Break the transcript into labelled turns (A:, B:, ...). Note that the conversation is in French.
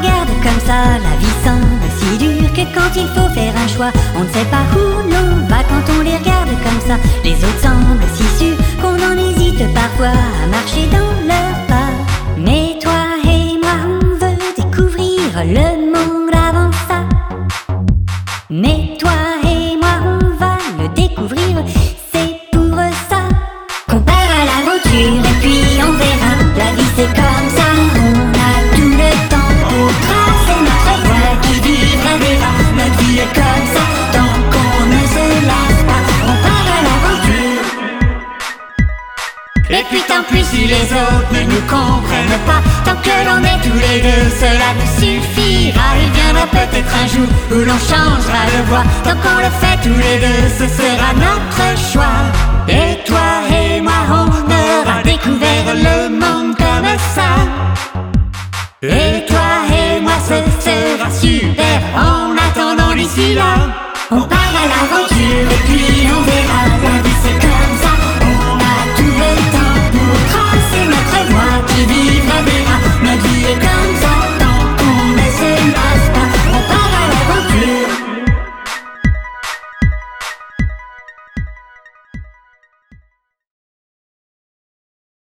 A: regarde comme ça, la vie semble si dure que quand il faut faire un choix, on ne sait pas où l'on va quand on les regarde comme ça. Les autres semblent si sûrs qu'on en hésite parfois à marcher dans leurs pas. Mais toi et moi, on veut découvrir le monde avant ça. Mais toi puis tant pis si les autres ne nous comprennent pas. Tant que l'on est tous les deux, cela nous suffira. Il viendra peut-être un jour où l'on changera de voix. Tant qu'on le fait tous les deux, ce sera notre choix. Et toi et moi, on aura découvert le monde comme ça. Et toi et moi, ce sera super. En attendant d'ici là.